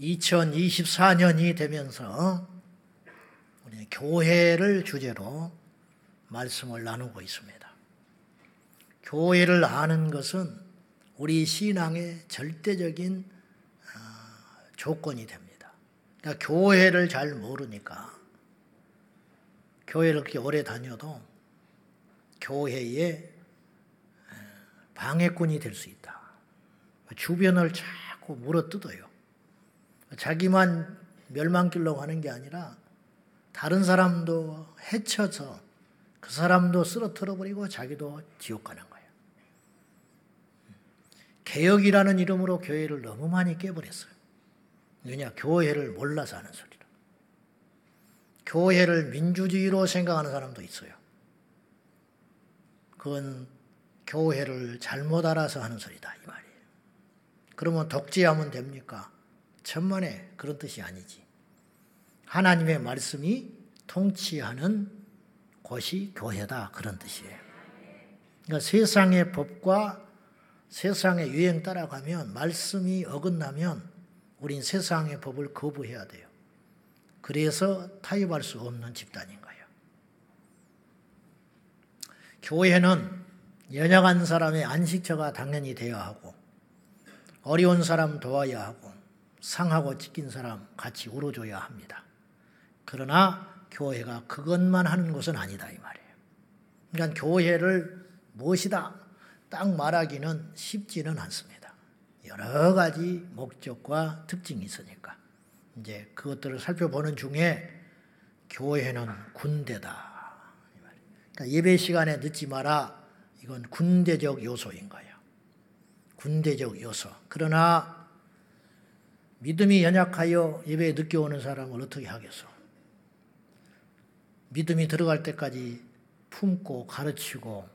2024년이 되면서 우리 교회를 주제로 말씀을 나누고 있습니다. 교회를 아는 것은 우리 신앙의 절대적인 어, 조건이 됩니다. 그러니까 교회를 잘 모르니까 교회를 그렇게 오래 다녀도 교회에 방해꾼이 될 수 있다. 주변을 자꾸 물어뜯어요. 자기만 멸망길로 가는 게 아니라 다른 사람도 해쳐서 그 사람도 쓰러뜨려 버리고 자기도 지옥 가는 거예요. 개혁이라는 이름으로 교회를 너무 많이 깨버렸어요. 왜냐? 교회를 몰라서 하는 소리라. 교회를 민주주의로 생각하는 사람도 있어요. 그건 교회를 잘못 알아서 하는 소리다 이 말이에요. 그러면 독재하면 됩니까? 천만에 그런 뜻이 아니지. 하나님의 말씀이 통치하는 곳이 교회다 그런 뜻이에요. 그러니까 세상의 법과 세상의 유행 따라가면 말씀이 어긋나면 우린 세상의 법을 거부해야 돼요. 그래서 타협할 수 없는 집단인 거예요. 교회는 연약한 사람의 안식처가 당연히 되어야 하고 어려운 사람 도와야 하고 상하고 찢긴 사람 같이 울어줘야 합니다. 그러나 교회가 그것만 하는 것은 아니다 이 말이에요. 그러니까 교회를 무엇이다 딱 말하기는 쉽지는 않습니다. 여러 가지 목적과 특징이 있으니까 이제 그것들을 살펴보는 중에 교회는 군대다. 그러니까 예배 시간에 늦지 마라. 이건 군대적 요소인 거예요. 군대적 요소. 그러나 믿음이 연약하여 예배에 늦게 오는 사람을 어떻게 하겠어? 믿음이 들어갈 때까지 품고 가르치고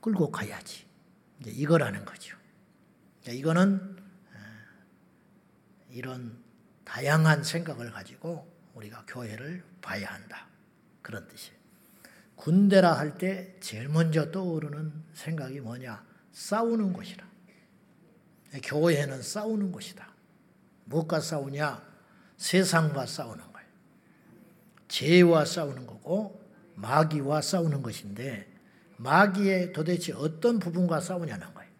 끌고 가야지. 이제 이거라는 거죠. 이거는 이런 다양한 생각을 가지고 우리가 교회를 봐야 한다. 그런 뜻이에요. 군대라 할 때 제일 먼저 떠오르는 생각이 뭐냐? 싸우는 곳이라. 교회는 싸우는 곳이다. 무엇과 싸우냐? 세상과 싸우는 거예요. 죄와 싸우는 거고 마귀와 싸우는 것인데 마귀의 도대체 어떤 부분과 싸우냐는 거예요.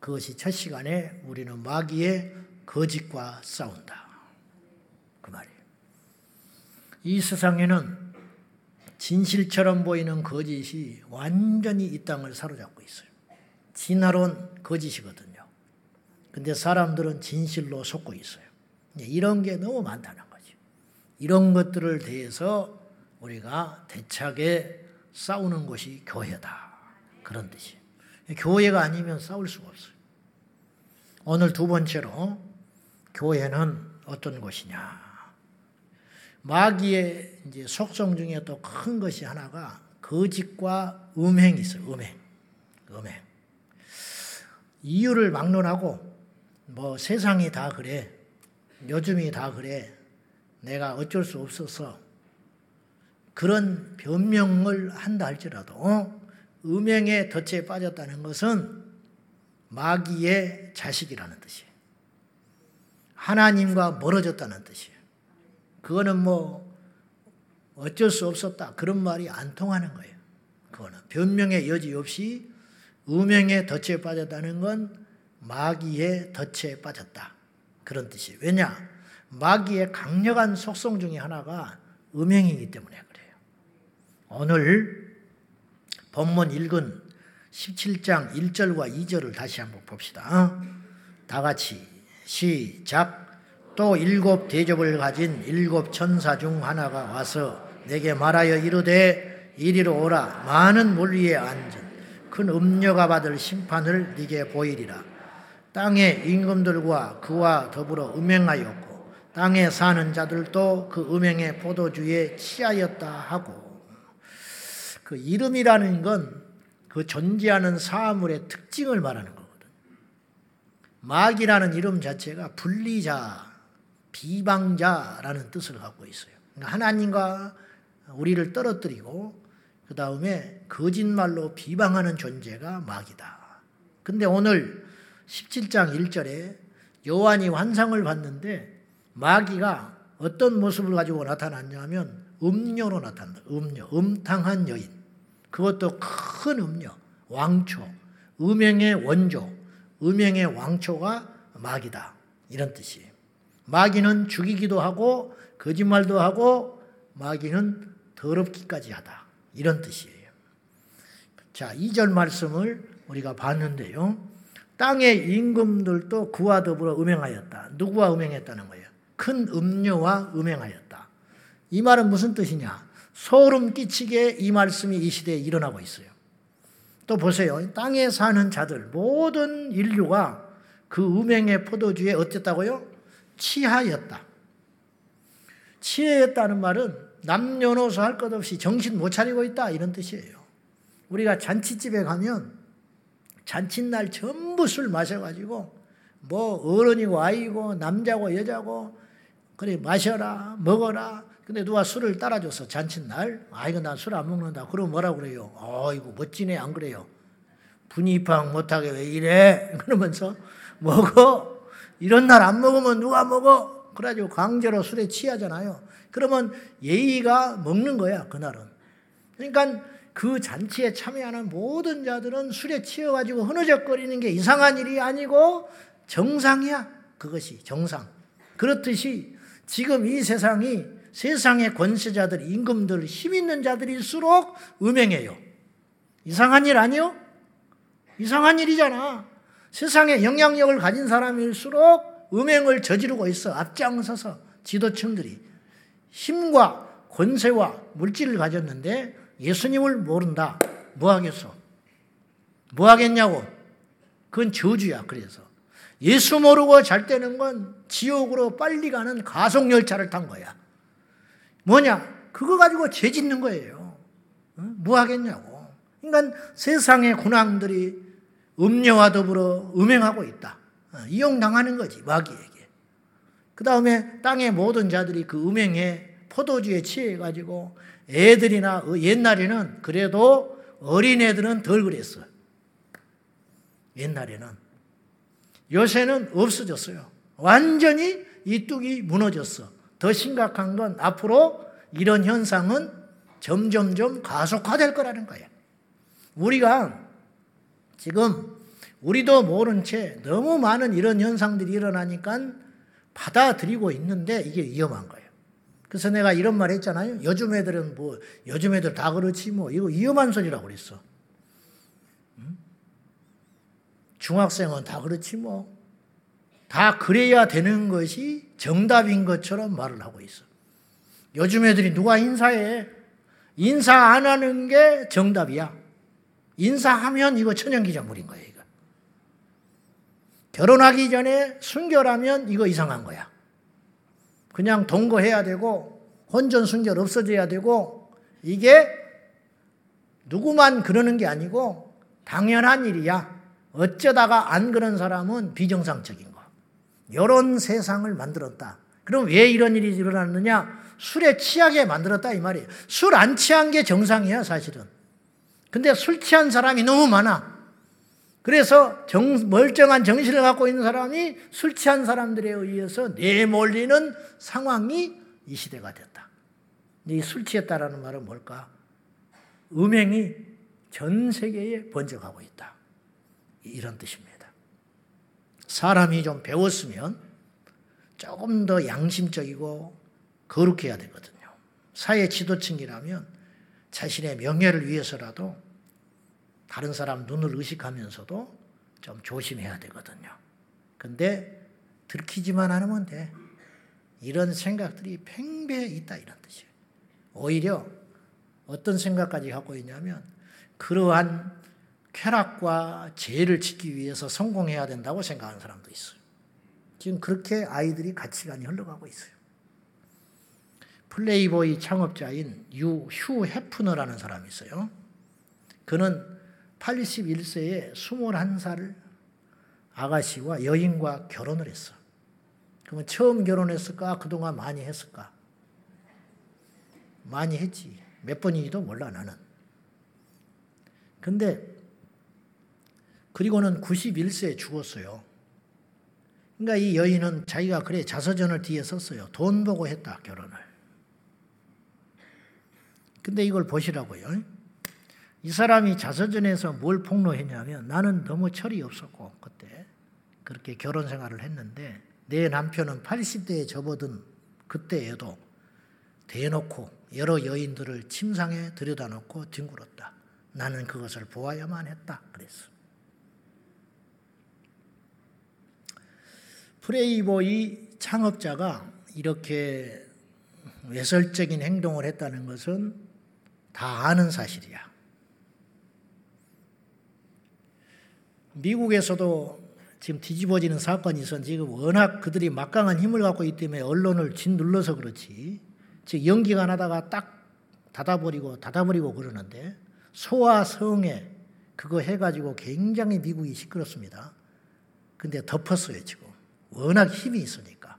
그것이 첫 시간에 우리는 마귀의 거짓과 싸운다. 그 말이에요. 이 세상에는 진실처럼 보이는 거짓이 완전히 이 땅을 사로잡고 있어요. 진화론 거짓이거든요. 근데 사람들은 진실로 속고 있어요. 이런 게 너무 많다는 거죠. 이런 것들을 대해서 우리가 대차게 싸우는 것이 교회다. 그런 뜻이에요. 교회가 아니면 싸울 수가 없어요. 오늘 두 번째로 교회는 어떤 곳이냐. 마귀의 이제 속성 중에 또 큰 것이 하나가 거짓과 음행이 있어요. 음행. 음행. 이유를 막론하고 뭐 세상이 다 그래. 요즘이 다 그래. 내가 어쩔 수 없어서 그런 변명을 한다 할지라도 어? 음행의 덫에 빠졌다는 것은 마귀의 자식이라는 뜻이에요. 하나님과 멀어졌다는 뜻이에요. 그거는 뭐 어쩔 수 없었다. 그런 말이 안 통하는 거예요. 그거는 변명의 여지 없이 음행의 덫에 빠졌다는 건 마귀의 덫에 빠졌다. 그런 뜻이에요. 왜냐? 마귀의 강력한 속성 중에 하나가 음행이기 때문에 그래요. 오늘 본문 읽은 17장 1절과 2절을 다시 한번 봅시다. 다 같이 시작. 또 일곱 대접을 가진 일곱 천사 중 하나가 와서 내게 말하여 이르되 이리로 오라 많은 물 위에 앉은 큰 음녀가 받을 심판을 네게 보이리라 땅의 임금들과 그와 더불어 음행하였고 땅에 사는 자들도 그 음행의 포도주에 취하였다 하고 그 이름이라는 건 그 존재하는 사물의 특징을 말하는 거거든. 마귀라는 이름 자체가 분리자, 비방자라는 뜻을 갖고 있어요. 그러니까 하나님과 우리를 떨어뜨리고 그 다음에 거짓말로 비방하는 존재가 마귀다. 근데 오늘 17장 1절에 요한이 환상을 봤는데 마귀가 어떤 모습을 가지고 나타났냐면 음녀로 나타난다. 음녀, 음탕한 여인. 그것도 큰 음녀, 왕초, 음행의 원조, 음행의 왕초가 마귀다. 이런 뜻이에요. 마귀는 죽이기도 하고 거짓말도 하고 마귀는 더럽기까지 하다. 이런 뜻이에요. 자, 2절 말씀을 우리가 봤는데요. 땅의 임금들도 그와 더불어 음행하였다. 누구와 음행했다는 거예요? 큰 음료와 음행하였다. 이 말은 무슨 뜻이냐? 소름 끼치게 이 말씀이 이 시대에 일어나고 있어요. 또 보세요. 땅에 사는 자들, 모든 인류가 그 음행의 포도주에 어땠다고요? 취하였다. 취했다는 말은 남녀노소 할 것 없이 정신 못 차리고 있다 이런 뜻이에요. 우리가 잔치집에 가면 잔칫날 전부 술 마셔가지고 뭐 어른이고 아이고 남자고 여자고 그래 마셔라 먹어라. 근데 누가 술을 따라줘서 잔칫날 아이고 난 술 안 먹는다. 그럼 뭐라 그래요? 아이고 멋지네. 안 그래요? 분위팡 못하게 왜 이래? 그러면서 먹어. 이런 날 안 먹으면 누가 먹어? 그래가지고 강제로 술에 취하잖아요. 그러면 예의가 먹는 거야 그날은. 그러니까 그 잔치에 참여하는 모든 자들은 술에 취해가지고 흐느적거리는 게 이상한 일이 아니고 정상이야. 그것이 정상. 그렇듯이 지금 이 세상이 세상의 권세자들, 임금들, 힘 있는 자들일수록 음행해요. 이상한 일 아니요? 이상한 일이잖아. 세상에 영향력을 가진 사람일수록 음행을 저지르고 있어. 앞장서서 지도층들이. 힘과 권세와 물질을 가졌는데 예수님을 모른다. 뭐 하겠어? 뭐 하겠냐고. 그건 저주야, 그래서. 예수 모르고 잘 때는 건 지옥으로 빨리 가는 가속 열차를 탄 거야. 뭐냐? 그거 가지고 죄 짓는 거예요. 뭐 하겠냐고. 그러니까 세상의 군왕들이 음녀와 더불어 음행하고 있다. 어, 이용당하는 거지, 마귀에게. 그 다음에 땅의 모든 자들이 그 음행에 포도주에 취해가지고 애들이나 옛날에는 그래도 어린애들은 덜 그랬어. 옛날에는. 요새는 없어졌어요. 완전히 이 뚝이 무너졌어. 더 심각한 건 앞으로 이런 현상은 점점점 가속화될 거라는 거예요. 우리가 지금 우리도 모른 채 너무 많은 이런 현상들이 일어나니까 받아들이고 있는데 이게 위험한 거예요. 그래서 내가 이런 말 했잖아요. 요즘 애들은 뭐, 요즘 애들 다 그렇지 뭐, 이거 위험한 소리라고 그랬어. 중학생은 다 그렇지 뭐. 다 그래야 되는 것이 정답인 것처럼 말을 하고 있어. 요즘 애들이 누가 인사해? 인사 안 하는 게 정답이야. 인사하면 이거 천연기념물인 거야, 이거. 결혼하기 전에 순결하면 이거 이상한 거야. 그냥 동거해야 되고 혼전 순결 없어져야 되고 이게 누구만 그러는 게 아니고 당연한 일이야. 어쩌다가 안 그런 사람은 비정상적인 거. 이런 세상을 만들었다. 그럼 왜 이런 일이 일어났느냐? 술에 취하게 만들었다 이 말이에요. 술 안 취한 게 정상이야 사실은. 근데 술 취한 사람이 너무 많아. 그래서 정, 멀쩡한 정신을 갖고 있는 사람이 술 취한 사람들에 의해서 내몰리는 상황이 이 시대가 됐다. 이술 취했다라는 말은 뭘까? 음행이 전 세계에 번져가고 있다. 이런 뜻입니다. 사람이 좀 배웠으면 조금 더 양심적이고 거룩해야 되거든요. 사회 지도층이라면 자신의 명예를 위해서라도 다른 사람 눈을 의식하면서도 좀 조심해야 되거든요. 근데 들키지만 않으면 돼. 이런 생각들이 팽배해 있다 이런 뜻이에요. 오히려 어떤 생각까지 갖고 있냐면 그러한 쾌락과 죄를 지키기 위해서 성공해야 된다고 생각하는 사람도 있어요. 지금 그렇게 아이들이 가치관이 흘러가고 있어요. 플레이보이 창업자인 유, 휴 해프너라는 사람이 있어요. 그는 81세에 21살 아가씨와 여인과 결혼을 했어. 그러면 처음 결혼했을까? 그동안 많이 했을까? 많이 했지. 몇 번인지도 몰라, 나는. 근데, 그리고는 91세에 죽었어요. 그러니까 이 여인은 자기가 그래 자서전을 뒤에 썼어요. 돈 보고 했다 결혼을. 근데 이걸 보시라고요. 이 사람이 자서전에서 뭘 폭로했냐면 나는 너무 철이 없었고 그때 그렇게 결혼 생활을 했는데 내 남편은 80대에 접어든 그때에도 대놓고 여러 여인들을 침상에 들여다놓고 뒹굴었다. 나는 그것을 보아야만 했다. 그랬어. 프레이보이 창업자가 이렇게 외설적인 행동을 했다는 것은 다 아는 사실이야. 미국에서도 지금 뒤집어지는 사건이 있었는데 지금 워낙 그들이 막강한 힘을 갖고 있기 때문에 언론을 짓눌러서 그렇지. 즉 연기가 나다가 딱 닫아버리고 닫아버리고 그러는데 소아 성에 그거 해가지고 굉장히 미국이 시끄럽습니다. 근데 덮었어요 지금. 워낙 힘이 있으니까.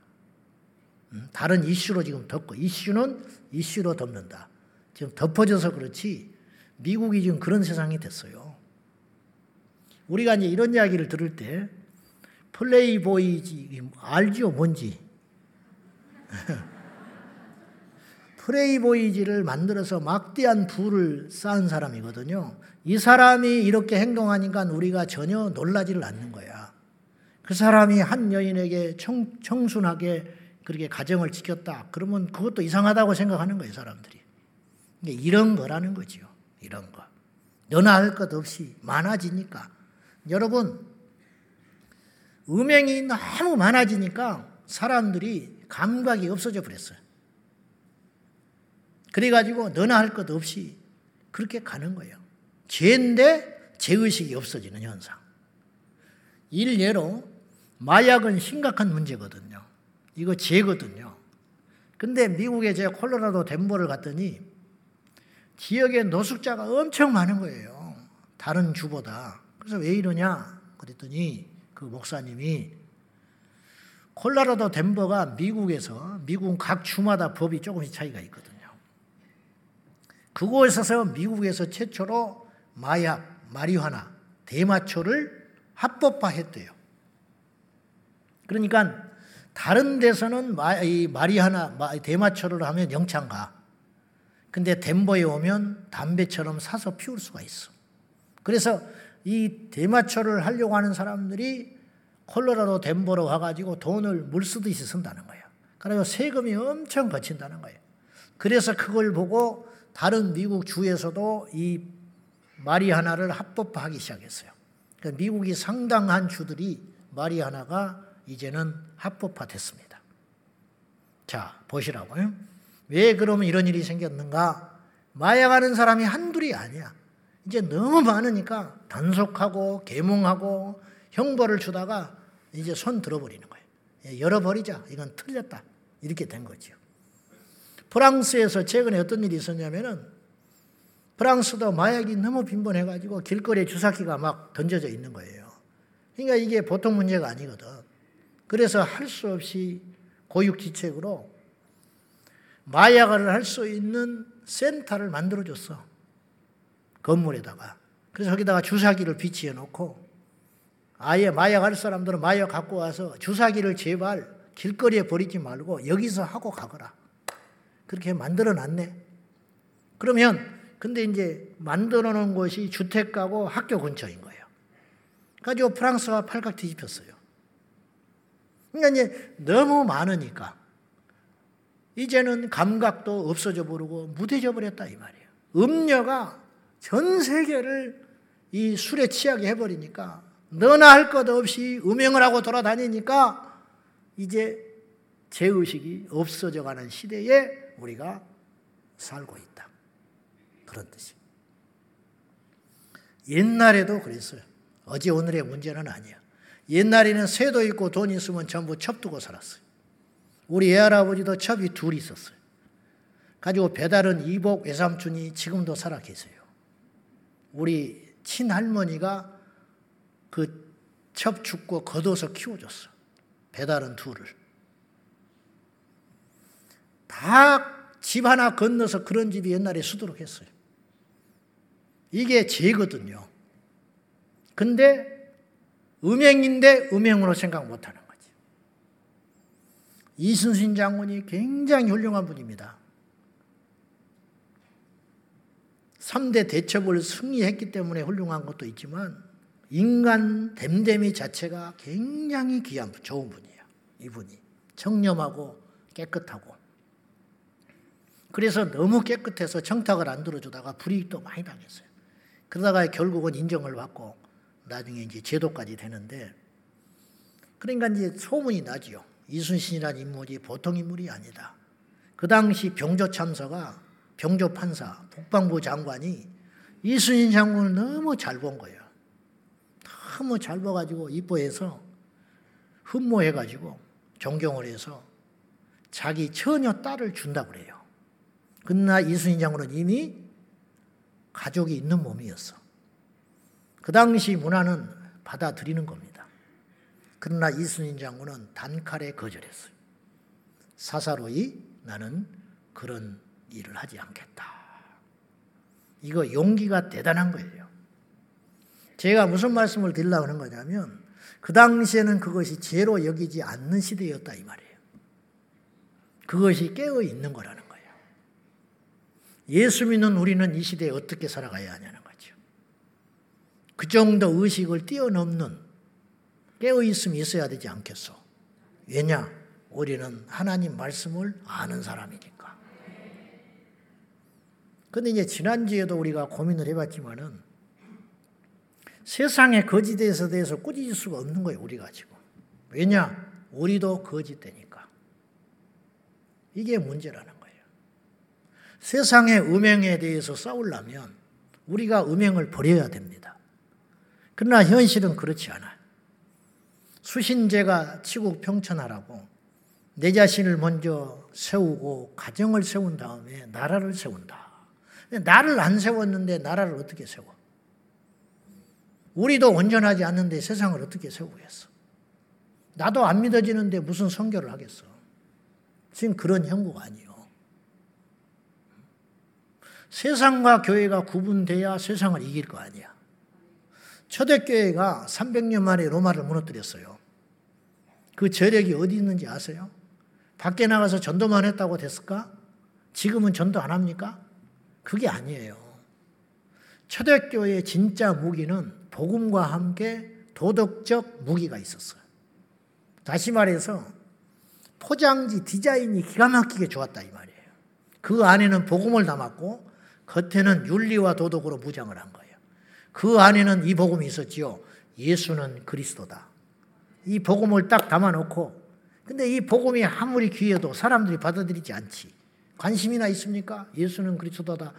음, 다른 이슈로 지금 덮고 이슈는 이슈로 덮는다. 지금 덮어져서 그렇지 미국이 지금 그런 세상이 됐어요. 우리가 이제 이런 이야기를 들을 때 플레이보이지 알죠 뭔지 플레이보이지를 만들어서 막대한 부를 쌓은 사람이거든요. 이 사람이 이렇게 행동하니까 우리가 전혀 놀라지를 않는 거야. 그 사람이 한 여인에게 청, 청순하게 그렇게 가정을 지켰다. 그러면 그것도 이상하다고 생각하는 거예요, 사람들이. 이런 거라는 거지요. 이런 거. 너나 할 것 없이 많아지니까. 여러분, 음행이 너무 많아지니까 사람들이 감각이 없어져 버렸어요. 그래가지고 너나 할 것 없이 그렇게 가는 거예요. 죄인데 죄의식이 없어지는 현상. 일례로 마약은 심각한 문제거든요. 이거 죄거든요. 근데 미국에 제가 콜로라도 덴버를 갔더니 지역에 노숙자가 엄청 많은 거예요. 다른 주보다. 그래서 왜 이러냐? 그랬더니 그 목사님이 콜라라도 덴버가 미국에서 미국 각 주마다 법이 조금씩 차이가 있거든요. 그곳에서 미국에서 최초로 마약, 마리화나, 대마초를 합법화했대요. 그러니까 다른 데서는 마, 이 마리화나 대마초를 하면 영창 가. 근데 덴버에 오면 담배처럼 사서 피울 수가 있어. 그래서 이 대마초를 하려고 하는 사람들이 콜로라도 덴버로 와가지고 돈을 물 쓰듯이 쓴다는 거예요. 그래서 세금이 엄청 거친다는 거예요. 그래서 그걸 보고 다른 미국 주에서도 이 마리하나를 합법화하기 시작했어요. 그러니까 미국이 상당한 주들이 마리하나가 이제는 합법화됐습니다. 자, 보시라고요. 왜 그러면 이런 일이 생겼는가? 마약하는 사람이 한둘이 아니야. 이제 너무 많으니까 단속하고 계몽하고 형벌을 주다가 이제 손 들어버리는 거예요. 예, 열어버리자. 이건 틀렸다. 이렇게 된 거죠. 프랑스에서 최근에 어떤 일이 있었냐면은 프랑스도 마약이 너무 빈번해가지고 길거리에 주사기가 막 던져져 있는 거예요. 그러니까 이게 보통 문제가 아니거든. 그래서 할 수 없이 고육지책으로 마약을 할 수 있는 센터를 만들어줬어. 건물에다가. 그래서 거기다가 주사기를 비치해 놓고 아예 마약할 사람들은 마약 갖고 와서 주사기를 제발 길거리에 버리지 말고 여기서 하고 가거라. 그렇게 만들어 놨네. 그러면 근데 이제 만들어 놓은 곳이 주택가고 학교 근처인 거예요. 가지고 프랑스가 팔각 뒤집혔어요. 그러니까 이제 너무 많으니까 이제는 감각도 없어져 버리고 무뎌져 버렸다 이 말이에요. 음녀가 전 세계를 이 술에 취하게 해버리니까 너나 할 것 없이 음행을 하고 돌아다니니까 이제 죄의식이 없어져 가는 시대에 우리가 살고 있다. 그런 뜻이. 옛날에도 그랬어요. 어제 오늘의 문제는 아니야. 옛날에는 새도 있고 돈 있으면 전부 첩 두고 살았어요. 우리 애할아버지도 첩이 둘 있었어요. 가지고 배달은 이복 외삼촌이 지금도 살아 계세요. 우리 친할머니가 그 첩 죽고 걷어서 키워줬어. 배달은 둘을. 다 집 하나 건너서 그런 집이 옛날에 수두룩했어요. 이게 죄거든요. 근데 음행인데 음행으로 생각 못하는 거지. 이순신 장군이 굉장히 훌륭한 분입니다. 3대 대첩을 승리했기 때문에 훌륭한 것도 있지만 인간 댐댐이 자체가 굉장히 귀한 좋은 분이에요. 이분이 청렴하고 깨끗하고 그래서 너무 깨끗해서 청탁을 안 들어주다가 불이익도 많이 당했어요. 그러다가 결국은 인정을 받고 나중에 이제 제도까지 되는데 그러니까 이제 소문이 나지요. 이순신이라는 인물이 보통 인물이 아니다. 그 당시 병조 참사가 병조 판사, 국방부 장관이 이순신 장군을 너무 잘 본 거예요. 너무 잘 봐가지고 이뻐해서 흠모해가지고 존경을 해서 자기 처녀 딸을 준다고 그래요. 그러나 이순신 장군은 이미 가족이 있는 몸이었어. 그 당시 문화는 받아들이는 겁니다. 그러나 이순신 장군은 단칼에 거절했어요. 사사로이 나는 그런 일을 하지 않겠다. 이거 용기가 대단한 거예요. 제가 무슨 말씀을 드리려고 하는 거냐면 그 당시에는 그것이 죄로 여기지 않는 시대였다 이 말이에요. 그것이 깨어 있는 거라는 거예요. 예수 믿는 우리는 이 시대에 어떻게 살아가야 하냐는 거죠. 그 정도 의식을 뛰어넘는 깨어 있음이 있어야 되지 않겠소. 왜냐? 우리는 하나님 말씀을 아는 사람이니까. 근데 이제 지난주에도 우리가 고민을 해봤지만은 세상의 거짓에 대해서 꾸짖을 수가 없는 거예요, 우리가 지금. 왜냐? 우리도 거짓되니까. 이게 문제라는 거예요. 세상의 음행에 대해서 싸우려면 우리가 음행을 버려야 됩니다. 그러나 현실은 그렇지 않아요. 수신제가 치국 평천하라고 내 자신을 먼저 세우고 가정을 세운 다음에 나라를 세운다. 나를 안 세웠는데 나라를 어떻게 세워? 우리도 온전하지 않는데 세상을 어떻게 세우겠어? 나도 안 믿어지는데 무슨 선교를 하겠어? 지금 그런 형국 아니요. 세상과 교회가 구분돼야 세상을 이길 거 아니야. 초대교회가 300년 만에 로마를 무너뜨렸어요. 그 저력이 어디 있는지 아세요? 밖에 나가서 전도만 했다고 됐을까? 지금은 전도 안 합니까? 그게 아니에요. 초대교회의 진짜 무기는 복음과 함께 도덕적 무기가 있었어요. 다시 말해서 포장지 디자인이 기가 막히게 좋았다 이 말이에요. 그 안에는 복음을 담았고 겉에는 윤리와 도덕으로 무장을 한 거예요. 그 안에는 이 복음이 있었지요. 예수는 그리스도다. 이 복음을 딱 담아놓고 근데 이 복음이 아무리 귀해도 사람들이 받아들이지 않지. 관심이나 있습니까? 예수는 그리스도다.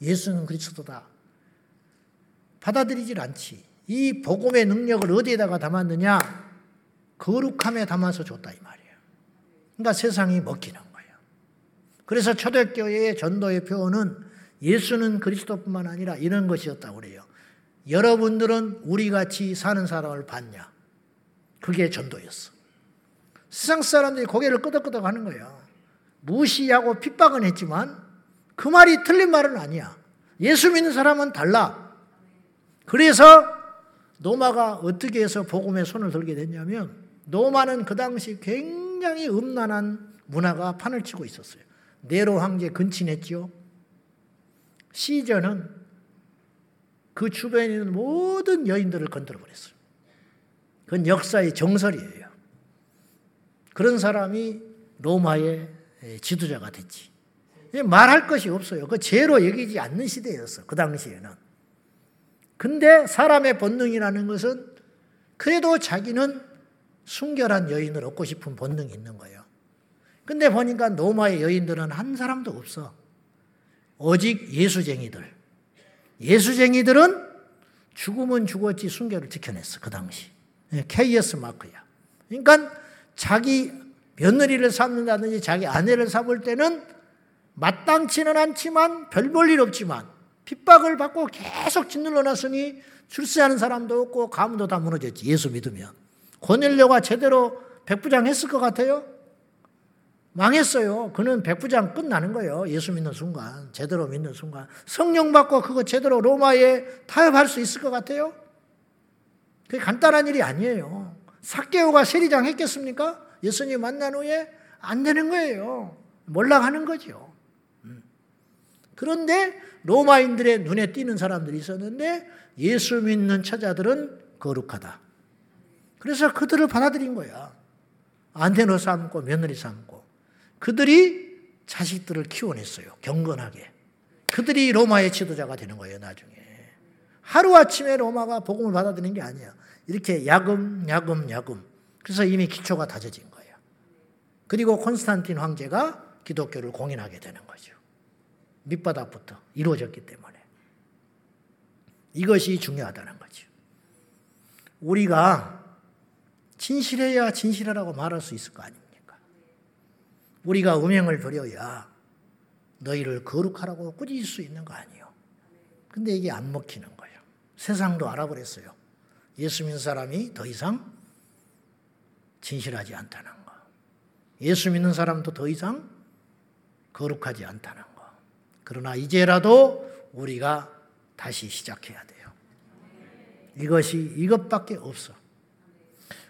예수는 그리스도다. 받아들이질 않지. 이 복음의 능력을 어디에다가 담았느냐? 거룩함에 담아서 줬다 이 말이에요. 그러니까 세상이 먹히는 거예요. 그래서 초대교회의 전도의 표현은 예수는 그리스도뿐만 아니라 이런 것이었다고 그래요. 여러분들은 우리 같이 사는 사람을 봤냐? 그게 전도였어. 세상 사람들이 고개를 끄덕끄덕 하는 거예요. 무시하고 핍박은 했지만 그 말이 틀린 말은 아니야. 예수 믿는 사람은 달라. 그래서 노마가 어떻게 해서 복음에 손을 들게 됐냐면 노마는 그 당시 굉장히 음란한 문화가 판을 치고 있었어요. 네로 황제 근친했죠. 시저는 그 주변에 있는 모든 여인들을 건드려 버렸어요. 그건 역사의 정설이에요. 그런 사람이 로마의 예, 지도자가 됐지. 말할 것이 없어요. 그 죄로 여기지 않는 시대였어. 그 당시에는. 근데 사람의 본능이라는 것은 그래도 자기는 순결한 여인을 얻고 싶은 본능이 있는 거예요. 근데 보니까 노마의 여인들은 한 사람도 없어. 오직 예수쟁이들. 예수쟁이들은 죽으면 죽었지 순결을 지켜냈어. 그 당시. KS 예, 마크야. 그러니까 자기 며느리를 삼는다든지 자기 아내를 삼을 때는 마땅치는 않지만 별 볼 일 없지만 핍박을 받고 계속 짓눌러 놨으니 출세하는 사람도 없고 가문도 다 무너졌지 예수 믿으면 고넬료가 제대로 백부장 했을 것 같아요? 망했어요. 그는 백부장 끝나는 거예요. 예수 믿는 순간 제대로 믿는 순간 성령 받고 그거 제대로 로마에 타협할 수 있을 것 같아요? 그게 간단한 일이 아니에요. 사개오가 세리장 했겠습니까? 예수님 만난 후에 안 되는 거예요. 몰락하는 거죠. 음. 그런데 로마인들의 눈에 띄는 사람들이 있었는데 예수 믿는 처자들은 거룩하다. 그래서 그들을 받아들인 거야. 안테노 삼고 며느리 삼고. 그들이 자식들을 키워냈어요. 경건하게. 그들이 로마의 지도자가 되는 거예요, 나중에. 하루아침에 로마가 복음을 받아들이는 게 아니야. 이렇게 야금, 야금, 야금. 그래서 이미 기초가 다져진 거예요. 그리고 콘스탄틴 황제가 기독교를 공인하게 되는 거죠. 밑바닥부터 이루어졌기 때문에. 이것이 중요하다는 거죠. 우리가 진실해야 진실하라고 말할 수 있을 거 아닙니까? 우리가 음행을 버려야 너희를 거룩하라고 꾸짖을 수 있는 거 아니에요. 근데 이게 안 먹히는 거예요. 세상도 알아버렸어요. 예수 믿는 사람이 더 이상 진실하지 않다는 거. 예수 믿는 사람도 더 이상 거룩하지 않다는 거. 그러나 이제라도 우리가 다시 시작해야 돼요. 이것이 이것밖에 없어.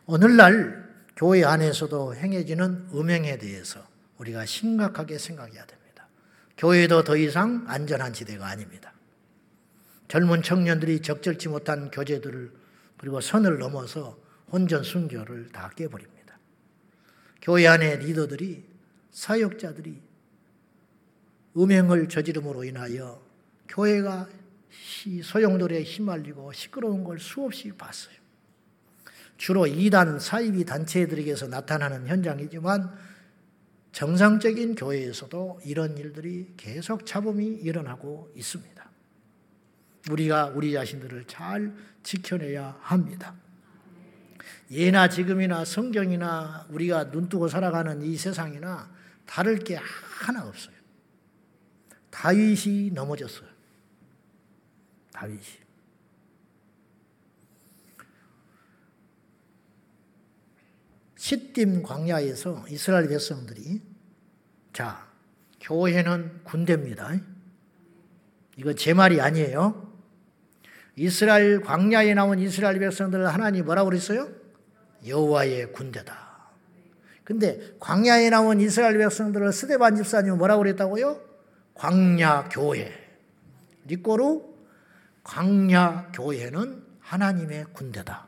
오늘날 교회 안에서도 행해지는 음행에 대해서 우리가 심각하게 생각해야 됩니다. 교회도 더 이상 안전한 지대가 아닙니다. 젊은 청년들이 적절치 못한 교제들을 그리고 선을 넘어서 혼전 순교를 다 깨버립니다. 교회 안의 리더들이 사역자들이 음행을 저지름으로 인하여 교회가 소용돌이에 휘말리고 시끄러운 걸 수없이 봤어요. 주로 이단 사이비 단체들에게서 나타나는 현장이지만 정상적인 교회에서도 이런 일들이 계속 잡음이 일어나고 있습니다. 우리가 우리 자신들을 잘 지켜내야 합니다. 예나 지금이나 성경이나 우리가 눈뜨고 살아가는 이 세상이나 다를 게 하나 없어요. 다윗이 넘어졌어요. 다윗이. 시딤 광야에서 이스라엘 백성들이 자 교회는 군대입니다. 이건 제 말이 아니에요. 이스라엘 광야에 나온 이스라엘 백성들을 하나님 뭐라고 그랬어요? 여호와의 군대다. 근데 광야에 나온 이스라엘 백성들을 스데반 집사님은 뭐라고 그랬다고요? 광야 교회. 리꼬루 광야 교회는 하나님의 군대다.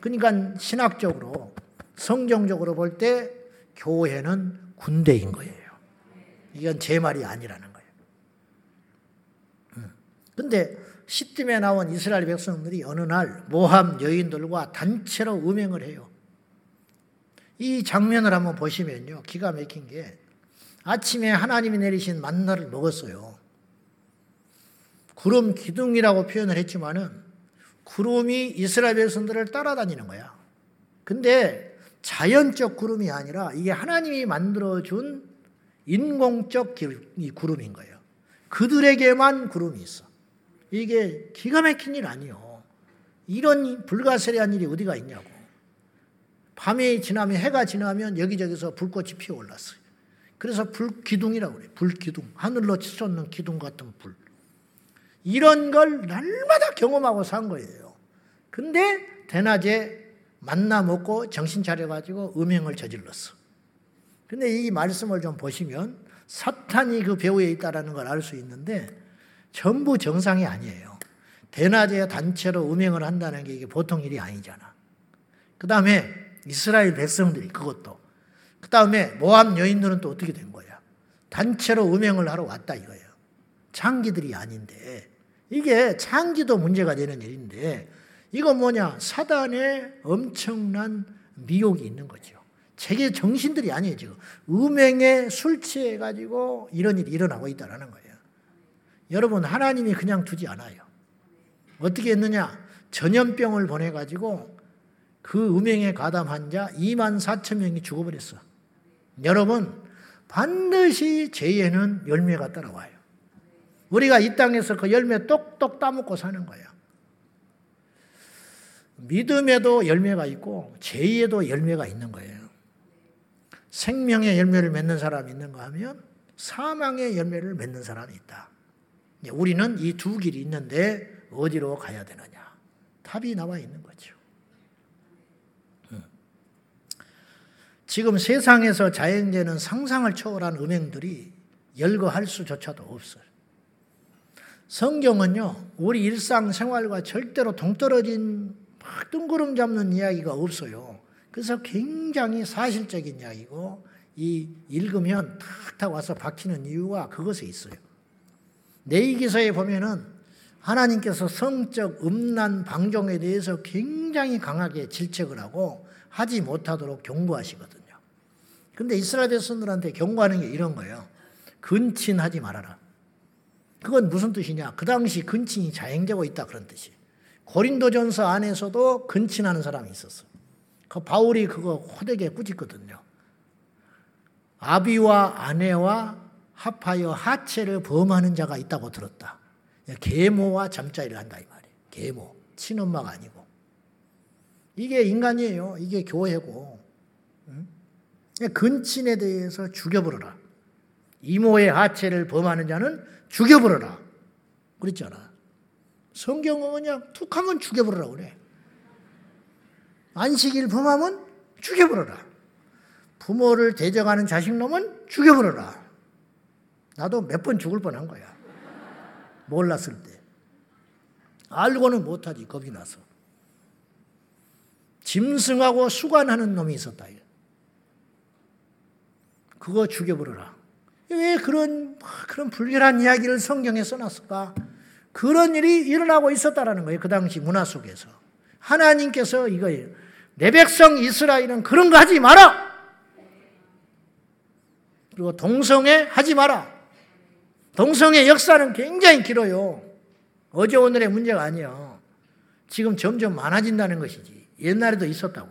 그러니까 신학적으로 성경적으로 볼 때 교회는 군대인 거예요. 이건 제 말이 아니라는 거예요. 음. 근데 시딤에 나온 이스라엘 백성들이 어느 날 모함 여인들과 단체로 음행을 해요. 이 장면을 한번 보시면요. 기가 막힌 게 아침에 하나님이 내리신 만나를 먹었어요. 구름 기둥이라고 표현을 했지만은 구름이 이스라엘 백성들을 따라다니는 거야. 근데 자연적 구름이 아니라 이게 하나님이 만들어준 인공적 구름인 거예요. 그들에게만 구름이 있어. 이게 기가 막힌 일 아니요. 이런 불가사리한 일이 어디가 있냐고. 밤이 지나면 해가 지나면 여기저기서 불꽃이 피어 올랐어요. 그래서 불기둥이라고 그래요. 불기둥. 하늘로 치솟는 기둥 같은 불. 이런 걸 날마다 경험하고 산 거예요. 근데 대낮에 만나 먹고 정신 차려가지고 음행을 저질렀어. 근데 이 말씀을 좀 보시면 사탄이 그 배후에 있다라는 걸 알 수 있는데 전부 정상이 아니에요. 대낮에 단체로 음행을 한다는 게 이게 보통 일이 아니잖아. 그 다음에 이스라엘 백성들이 그것도. 그 다음에 모함 여인들은 또 어떻게 된 거야? 단체로 음행을 하러 왔다 이거예요. 창기들이 아닌데. 이게 창기도 문제가 되는 일인데 이거 뭐냐? 사단의 엄청난 미혹이 있는 거죠. 세계 정신들이 아니에요, 지금. 음행에 술 취해가지고 이런 일이 일어나고 있다는 거예요. 여러분, 하나님이 그냥 두지 않아요. 어떻게 했느냐? 전염병을 보내 가지고 그 음행에 가담한 자 2만 4천 명이 죽어버렸어. 여러분, 반드시 죄에는 열매가 따라와요. 우리가 이 땅에서 그 열매 똑똑 따먹고 사는 거예요. 믿음에도 열매가 있고 죄에도 열매가 있는 거예요. 생명의 열매를 맺는 사람이 있는가 하면 사망의 열매를 맺는 사람이 있다. 우리는 이 두 길이 있는데 어디로 가야 되느냐? 답이 나와 있는 거죠. 지금 세상에서 자행되는 상상을 초월한 음행들이 열거할 수조차도 없어요. 성경은요, 우리 일상생활과 절대로 동떨어진 막 뜬구름 잡는 이야기가 없어요. 그래서 굉장히 사실적인 이야기고, 이 읽으면 탁탁 와서 박히는 이유가 그것에 있어요. 내이기서에 보면은 하나님께서 성적 음란 방종에 대해서 굉장히 강하게 질책을 하고 하지 못하도록 경고하시거든요. 근데 이스라엘 백성들한테 경고하는 게 이런 거예요. 근친하지 말아라. 그건 무슨 뜻이냐? 그 당시 근친이 자행되고 있다 그런 뜻이. 고린도전서 안에서도 근친하는 사람이 있었어. 그 바울이 그거 호되게 꾸짖거든요. 아비와 아내와 합하여 하체를 범하는 자가 있다고 들었다. 계모와 잠자리를 한다 이 말이에요. 계모, 친엄마가 아니고. 이게 인간이에요. 이게 교회고. 근친에 대해서 죽여버려라. 이모의 하체를 범하는 자는 죽여버려라. 그랬잖아. 성경은 그냥 툭 하면 죽여버려라 그래. 안식일 범하면 죽여버려라. 부모를 대적하는 자식놈은 죽여버려라. 나도 몇 번 죽을 뻔한 거야. 몰랐을 때. 알고는 못하지, 겁이 나서. 짐승하고 수관하는 놈이 있었다. 그거 죽여버려라. 왜 그런, 그런 불결한 이야기를 성경에 써놨을까? 그런 일이 일어나고 있었다라는 거예요. 그 당시 문화 속에서. 하나님께서 이거예요. 내 백성 이스라엘은 그런 거 하지 마라! 그리고 동성애 하지 마라! 동성애 역사는 굉장히 길어요. 어제 오늘의 문제가 아니에요. 지금 점점 많아진다는 것이지. 옛날에도 있었다고.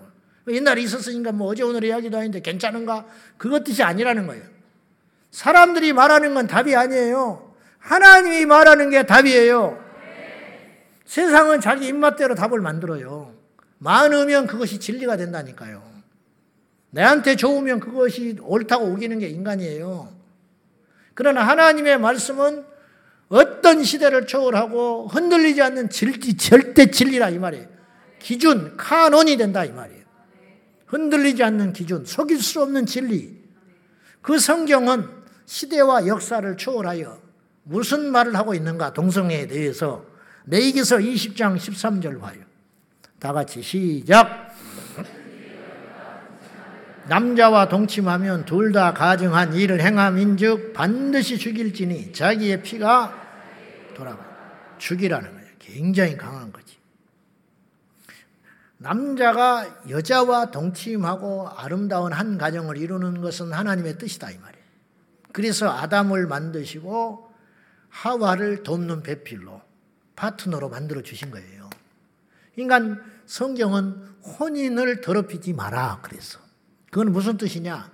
옛날에 있었으니까 뭐 어제 오늘 이야기도 아닌데 괜찮은가? 그것 뜻이 아니라는 거예요. 사람들이 말하는 건 답이 아니에요. 하나님이 말하는 게 답이에요. 세상은 자기 입맛대로 답을 만들어요. 많으면 그것이 진리가 된다니까요. 내한테 좋으면 그것이 옳다고 우기는 게 인간이에요. 그러나 하나님의 말씀은 어떤 시대를 초월하고 흔들리지 않는 진리, 절대 진리라 이 말이에요. 기준, 카논이 된다 이 말이에요. 흔들리지 않는 기준, 속일 수 없는 진리. 그 성경은 시대와 역사를 초월하여 무슨 말을 하고 있는가 동성애에 대해서 레이기서 20장 13절 봐요. 다 같이 시작. 남자와 동침하면 둘 다 가증한 일을 행함인즉 반드시 죽일지니 자기의 피가 돌아가. 죽이라는 거예요. 굉장히 강한 거지. 남자가 여자와 동침하고 아름다운 한 가정을 이루는 것은 하나님의 뜻이다 이 말이에요. 그래서 아담을 만드시고 하와를 돕는 배필로 파트너로 만들어 주신 거예요. 인간 성경은 혼인을 더럽히지 마라 그랬어. 그건 무슨 뜻이냐?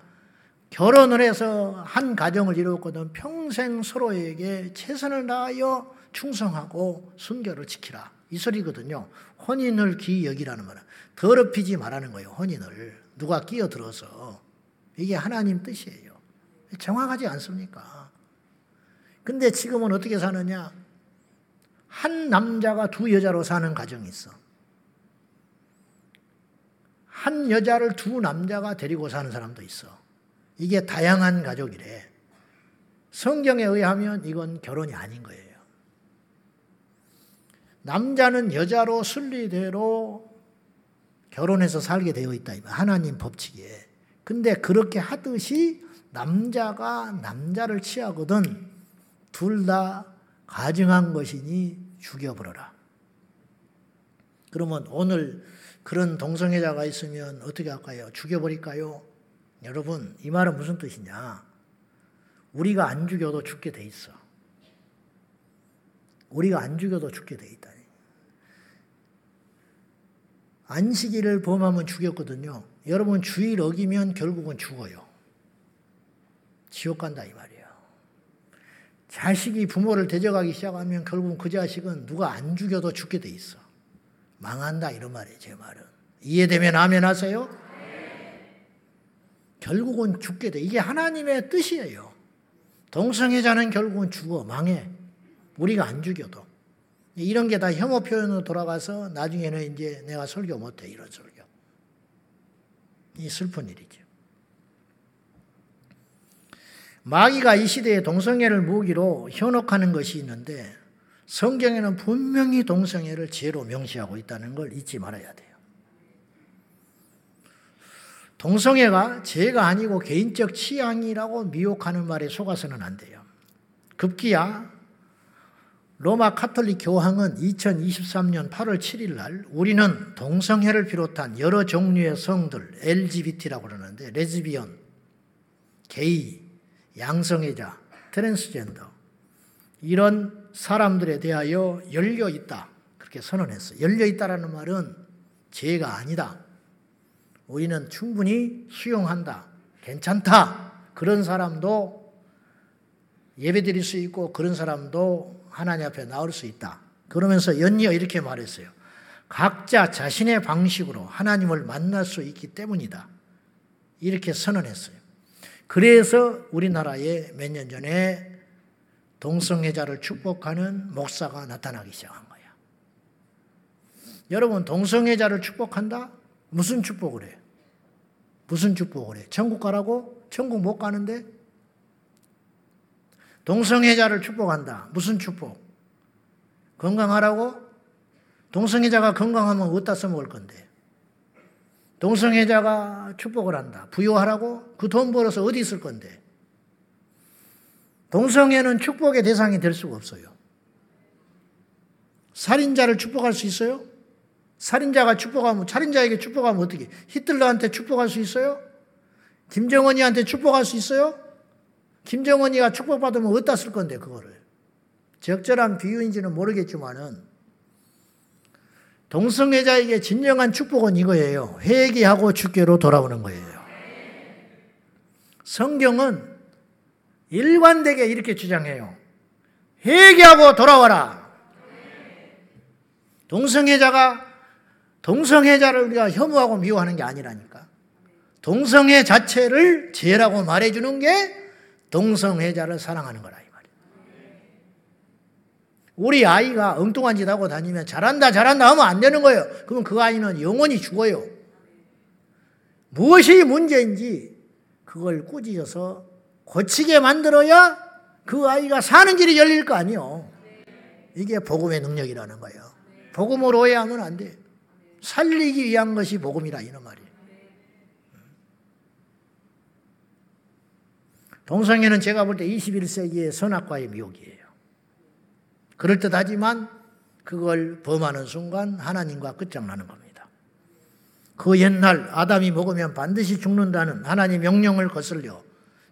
결혼을 해서 한 가정을 이루었거든 평생 서로에게 최선을 다하여 충성하고 순결을 지키라. 이 소리거든요. 혼인을 기 여기라는 말은 더럽히지 말라는 거예요. 혼인을 누가 끼어들어서 이게 하나님 뜻이에요. 정확하지 않습니까? 근데 지금은 어떻게 사느냐? 한 남자가 두 여자로 사는 가정이 있어. 한 여자를 두 남자가 데리고 사는 사람도 있어. 이게 다양한 가족이래. 성경에 의하면 이건 결혼이 아닌 거예요. 남자는 여자로 순리대로 결혼해서 살게 되어 있다. 하나님 법칙에. 근데 그렇게 하듯이 남자가 남자를 취하거든 둘 다 가증한 것이니 죽여버려라. 그러면 오늘 그런 동성애자가 있으면 어떻게 할까요? 죽여버릴까요? 여러분, 이 말은 무슨 뜻이냐? 우리가 안 죽여도 죽게 돼 있어. 우리가 안 죽여도 죽게 돼 있다. 안식일을 범하면 죽였거든요. 여러분 주일 어기면 결국은 죽어요. 지옥 간다 이 말이에요. 자식이 부모를 대적하기 시작하면 결국은 그 자식은 누가 안 죽여도 죽게 돼 있어. 망한다 이런 말이에요. 제 말은. 이해되면 아멘 하세요? 결국은 죽게 돼. 이게 하나님의 뜻이에요. 동성애자는 결국은 죽어 망해. 우리가 안 죽여도. 이런 게 다 혐오 표현으로 돌아가서 나중에는 이제 내가 설교 못해, 이런 설교. 이 슬픈 일이죠. 마귀가 이 시대에 동성애를 무기로 현혹하는 것이 있는데 성경에는 분명히 동성애를 죄로 명시하고 있다는 걸 잊지 말아야 돼요. 동성애가 죄가 아니고 개인적 취향이라고 미혹하는 말에 속아서는 안 돼요. 급기야 로마 카톨릭 교황은 2023년 8월 7일 날 우리는 동성애를 비롯한 여러 종류의 성들 LGBT라고 그러는데 레즈비언, 게이, 양성애자, 트랜스젠더 이런 사람들에 대하여 열려 있다. 그렇게 선언했어요. 열려 있다라는 말은 죄가 아니다. 우리는 충분히 수용한다. 괜찮다. 그런 사람도 예배 드릴 수 있고 그런 사람도 하나님 앞에 나올 수 있다. 그러면서 연이어 이렇게 말했어요. 각자 자신의 방식으로 하나님을 만날 수 있기 때문이다. 이렇게 선언했어요. 그래서 우리나라에 몇 년 전에 동성애자를 축복하는 목사가 나타나기 시작한 거야. 여러분, 동성애자를 축복한다? 무슨 축복을 해? 무슨 축복을 해? 천국 가라고? 천국 못 가는데? 동성애자를 축복한다. 무슨 축복? 건강하라고? 동성애자가 건강하면 어디다 써먹을 건데? 동성애자가 축복을 한다. 부유하라고? 그 돈 벌어서 어디 있을 건데? 동성애는 축복의 대상이 될 수가 없어요. 살인자를 축복할 수 있어요? 살인자가 축복하면, 살인자에게 축복하면 어떻게? 히틀러한테 축복할 수 있어요? 김정은이한테 축복할 수 있어요? 김정은이가 축복받으면 어디다 쓸 건데, 그거를. 적절한 비유인지는 모르겠지만은, 동성애자에게 진정한 축복은 이거예요. 회개하고 주께로 돌아오는 거예요. 성경은 일관되게 이렇게 주장해요. 회개하고 돌아와라. 동성애자가 동성애자를 우리가 혐오하고 미워하는 게 아니라니까. 동성애 자체를 죄라고 말해주는 게 동성애자를 사랑하는 거라 이 말이에요. 우리 아이가 엉뚱한 짓 하고 다니면 잘한다 잘한다 하면 안 되는 거예요. 그러면 그 아이는 영원히 죽어요. 무엇이 문제인지 그걸 꾸짖어서 고치게 만들어야 그 아이가 사는 길이 열릴 거 아니요. 이게 복음의 능력이라는 거예요. 복음으로 오해하면 안 돼. 살리기 위한 것이 복음이라 이런 말이에요. 동성애는 제가 볼 때 21세기의 선악과의 미혹이에요. 그럴듯하지만 그걸 범하는 순간 하나님과 끝장나는 겁니다. 그 옛날 아담이 먹으면 반드시 죽는다는 하나님 명령을 거슬려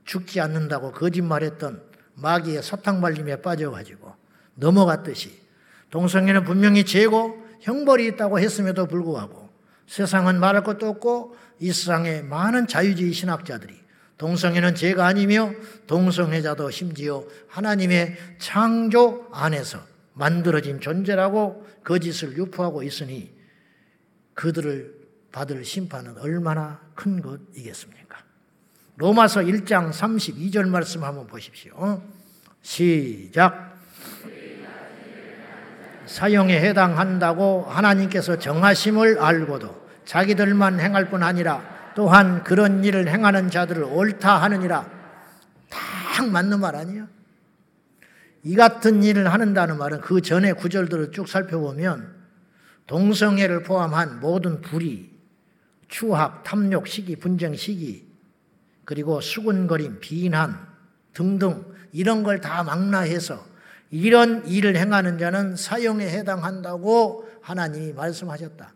죽지 않는다고 거짓말했던 마귀의 사탕 발림에 빠져가지고 넘어갔듯이 동성애는 분명히 죄고 형벌이 있다고 했음에도 불구하고 세상은 말할 것도 없고 이 세상에 많은 자유주의 신학자들이 동성애는 죄가 아니며 동성애자도 심지어 하나님의 창조 안에서 만들어진 존재라고 거짓을 유포하고 있으니 그들을 받을 심판은 얼마나 큰 것이겠습니까? 로마서 1장 32절 말씀 한번 보십시오. 시작. 사형에 해당한다고 하나님께서 정하심을 알고도 자기들만 행할 뿐 아니라 또한 그런 일을 행하는 자들을 옳다 하느니라. 딱 맞는 말 아니에요? 이 같은 일을 하는다는 말은 그 전에 구절들을 쭉 살펴보면 동성애를 포함한 모든 불의, 추악, 탐욕, 시기, 분쟁, 시기, 그리고 수군거림, 비난 등등 이런 걸 다 망라해서 이런 일을 행하는 자는 사형에 해당한다고 하나님이 말씀하셨다.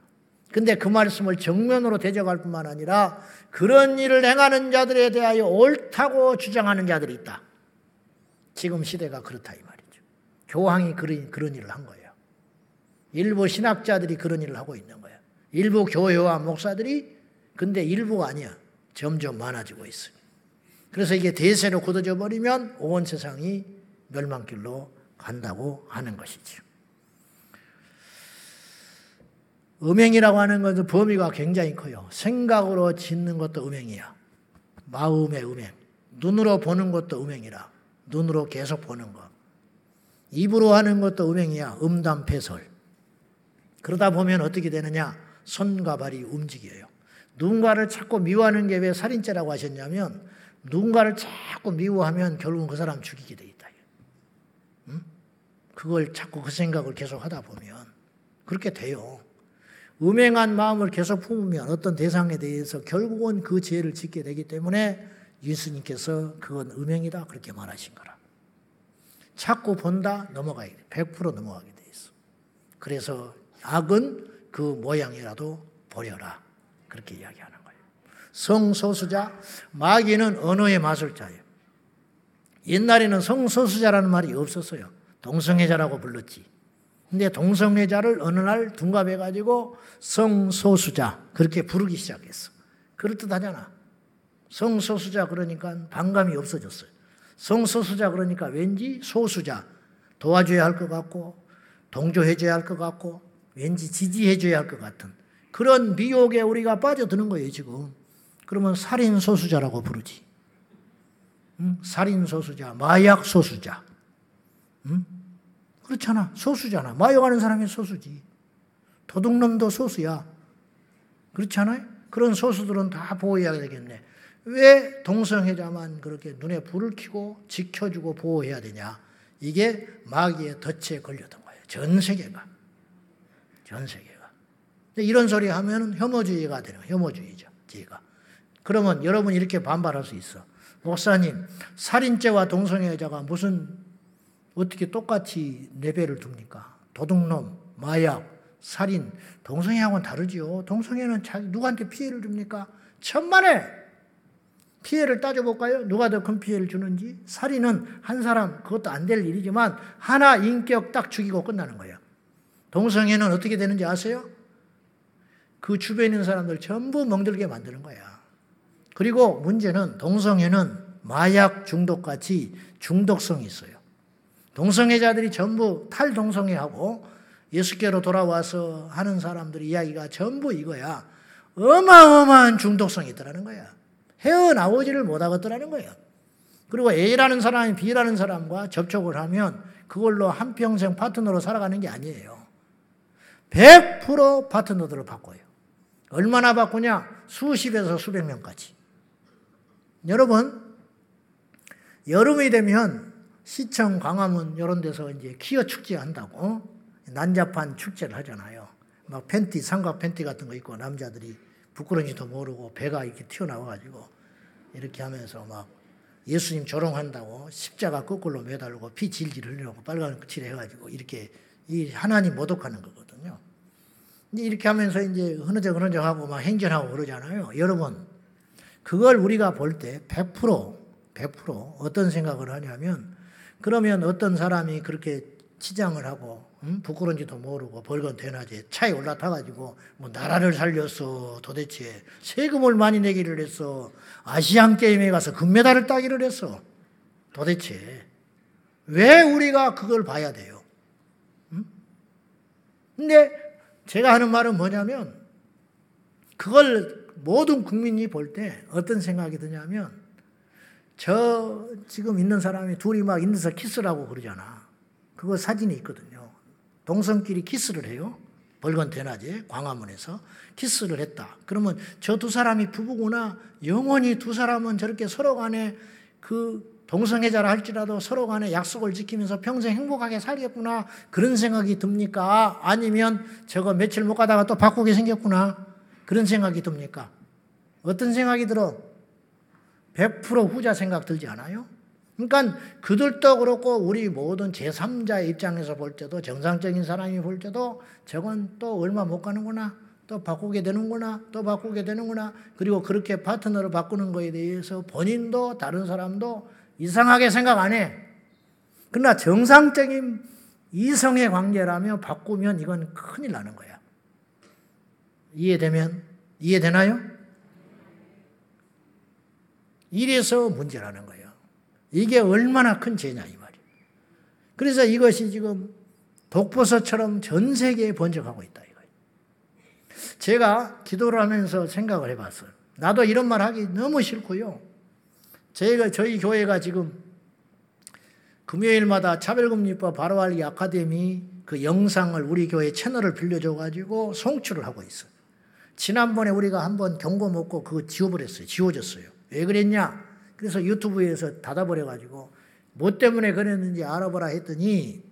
근데 그 말씀을 정면으로 대적할 뿐만 아니라 그런 일을 행하는 자들에 대하여 옳다고 주장하는 자들이 있다. 지금 시대가 그렇다 이 말이죠. 교황이 그런, 그런 일을 한 거예요. 일부 신학자들이 그런 일을 하고 있는 거예요. 일부 교회와 목사들이 근데 일부가 아니야. 점점 많아지고 있어요. 그래서 이게 대세로 굳어져 버리면 온 세상이 멸망길로 간다고 하는 것이죠. 음행이라고 하는 것은 범위가 굉장히 커요. 생각으로 짓는 것도 음행이야. 마음의 음행. 눈으로 보는 것도 음행이라. 눈으로 계속 보는 것. 입으로 하는 것도 음행이야. 음담패설. 그러다 보면 어떻게 되느냐? 손과 발이 움직여요. 누군가를 자꾸 미워하는 게 왜 살인죄라고 하셨냐면 누군가를 자꾸 미워하면 결국은 그 사람 죽이게 돼 있다. 응? 그걸 자꾸 그 생각을 계속 하다 보면 그렇게 돼요. 음행한 마음을 계속 품으면 어떤 대상에 대해서 결국은 그 죄를 짓게 되기 때문에 예수님께서 그건 음행이다 그렇게 말하신 거라. 자꾸 본다 넘어가게 돼. 100% 넘어가게 돼 있어. 그래서 악은 그 모양이라도 버려라. 그렇게 이야기하는 거예요. 성소수자, 마귀는 언어의 마술자예요. 옛날에는 성소수자라는 말이 없었어요. 동성애자라고 불렀지. 근데 동성애자를 어느 날 둔갑해가지고 성소수자, 그렇게 부르기 시작했어. 그럴듯하잖아. 성소수자 그러니까 반감이 없어졌어요. 성소수자 그러니까 왠지 소수자, 도와줘야 할 것 같고, 동조해줘야 할 것 같고, 왠지 지지해줘야 할 것 같은 그런 미혹에 우리가 빠져드는 거예요, 지금. 그러면 살인 소수자라고 부르지. 응? 살인 소수자, 마약 소수자. 응? 그렇잖아. 소수잖아. 마약하는 사람이 소수지. 도둑놈도 소수야. 그렇지 않아요? 그런 소수들은 다 보호해야 되겠네. 왜 동성애자만 그렇게 눈에 불을 켜고 지켜주고 보호해야 되냐? 이게 마귀의 덫에 걸렸던 거예요. 전 세계가. 전 세계가. 이런 소리 하면 혐오주의가 되는 거예요. 혐오주의죠. 제가. 그러면 여러분 이렇게 반발할 수 있어. 목사님, 살인죄와 동성애자가 무슨 어떻게 똑같이 레벨을 둡니까? 도둑놈, 마약, 살인, 동성애하고는 다르지요. 동성애는 누구한테 피해를 줍니까? 천만에 피해를 따져볼까요? 누가 더 큰 피해를 주는지? 살인은 한 사람, 그것도 안 될 일이지만 하나 인격 딱 죽이고 끝나는 거예요. 동성애는 어떻게 되는지 아세요? 그 주변에 있는 사람들 전부 멍들게 만드는 거야. 그리고 문제는 동성애는 마약 중독같이 중독성이 있어요. 동성애자들이 전부 탈동성애하고 예수께로 돌아와서 하는 사람들의 이야기가 전부 이거야. 어마어마한 중독성이 있더라는 거야. 헤어나오지를 못하겠더라는 거예요. 그리고 A라는 사람이 B라는 사람과 접촉을 하면 그걸로 한평생 파트너로 살아가는 게 아니에요. 100% 파트너들을 바꿔요. 얼마나 바꾸냐? 수십에서 수백 명까지. 여러분, 여름이 되면 시청, 광화문 이런 데서 이제 키어 축제 한다고 난잡한 축제를 하잖아요. 막 팬티, 삼각 팬티 같은 거 입고 남자들이 부끄러운지도 모르고 배가 이렇게 튀어나와가지고 이렇게 하면서 막 예수님 조롱한다고 십자가 거꾸로 매달고 피 질질 흘리고 빨간 칠 해가지고 이렇게 이 하나님 모독하는 거거든요. 이렇게 하면서 이제 흐느적 흐느적 하고 막 행전하고 그러잖아요. 여러분, 그걸 우리가 볼 때 100% 100% 어떤 생각을 하냐면 그러면 어떤 사람이 그렇게 치장을 하고 응? 부끄러운지도 모르고 벌건 대낮에 차에 올라타가지고 뭐 나라를 살렸어 도대체 세금을 많이 내기를 했어 아시안 게임에 가서 금메달을 따기를 했어 도대체 왜 우리가 그걸 봐야 돼요? 응? 근데 제가 하는 말은 뭐냐면 그걸 모든 국민이 볼 때 어떤 생각이 드냐면 저 지금 있는 사람이 둘이 막 있는서 키스라고 그러잖아. 그거 사진이 있거든요. 동성끼리 키스를 해요. 벌건 대낮에 광화문에서 키스를 했다. 그러면 저 두 사람이 부부구나. 영원히 두 사람은 저렇게 서로 간에 그 동성애자라 할지라도 서로 간에 약속을 지키면서 평생 행복하게 살겠구나. 그런 생각이 듭니까? 아니면 저거 며칠 못 가다가 또 바꾸게 생겼구나. 그런 생각이 듭니까? 어떤 생각이 들어? 100% 후자 생각 들지 않아요? 그러니까 그들도 그렇고 우리 모든 제3자 입장에서 볼 때도 정상적인 사람이 볼 때도 저건 또 얼마 못 가는구나. 또 바꾸게 되는구나. 또 바꾸게 되는구나. 그리고 그렇게 파트너를 바꾸는 거에 대해서 본인도 다른 사람도 이상하게 생각 안 해. 그러나 정상적인 이성의 관계라며 바꾸면 이건 큰일 나는 거야. 이해되면? 이해되나요? 이래서 문제라는 거예요. 이게 얼마나 큰 죄냐 이 말이에요. 그래서 이것이 지금 독버섯처럼 전 세계에 번져가고 있다 이거예요. 제가 기도를 하면서 생각을 해봤어요. 나도 이런 말 하기 너무 싫고요. 저희가 저희 교회가 지금 금요일마다 차별금리법 바로알기 아카데미 그 영상을 우리 교회 채널을 빌려줘 가지고 송출을 하고 있어요. 지난번에 우리가 한번 경고 먹고 그거 지워버렸어요. 지워졌어요. 왜 그랬냐? 그래서 유튜브에서 닫아버려 가지고 뭐 때문에 그랬는지 알아보라 했더니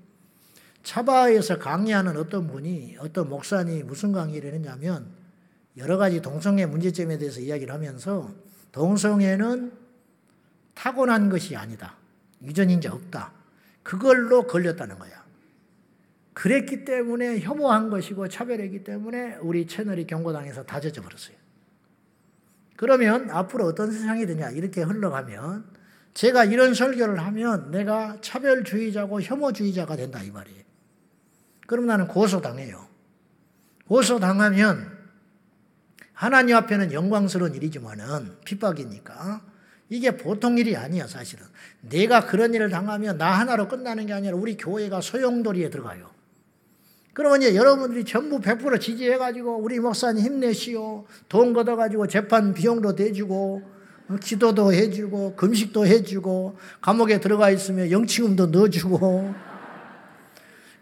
차바에서 강의하는 어떤 분이 어떤 목사님 무슨 강의를 했냐면 여러 가지 동성애 문제점에 대해서 이야기를 하면서 동성애는 타고난 것이 아니다. 유전인지 없다. 그걸로 걸렸다는 거야. 그랬기 때문에 혐오한 것이고 차별했기 때문에 우리 채널이 경고당에서 다 젖어버렸어요. 그러면 앞으로 어떤 세상이 되냐 이렇게 흘러가면 제가 이런 설교를 하면 내가 차별주의자고 혐오주의자가 된다 이 말이에요. 그럼 나는 고소당해요. 고소당하면 하나님 앞에는 영광스러운 일이지만은 핍박이니까 이게 보통 일이 아니야 사실은. 내가 그런 일을 당하면 나 하나로 끝나는 게 아니라 우리 교회가 소용돌이에 들어가요. 그러면 이제 여러분들이 전부 100% 지지해가지고 우리 목사님 힘내시오. 돈 걷어가지고 재판 비용도 대주고 어, 기도도 해주고 금식도 해주고 감옥에 들어가 있으면 영치금도 넣어주고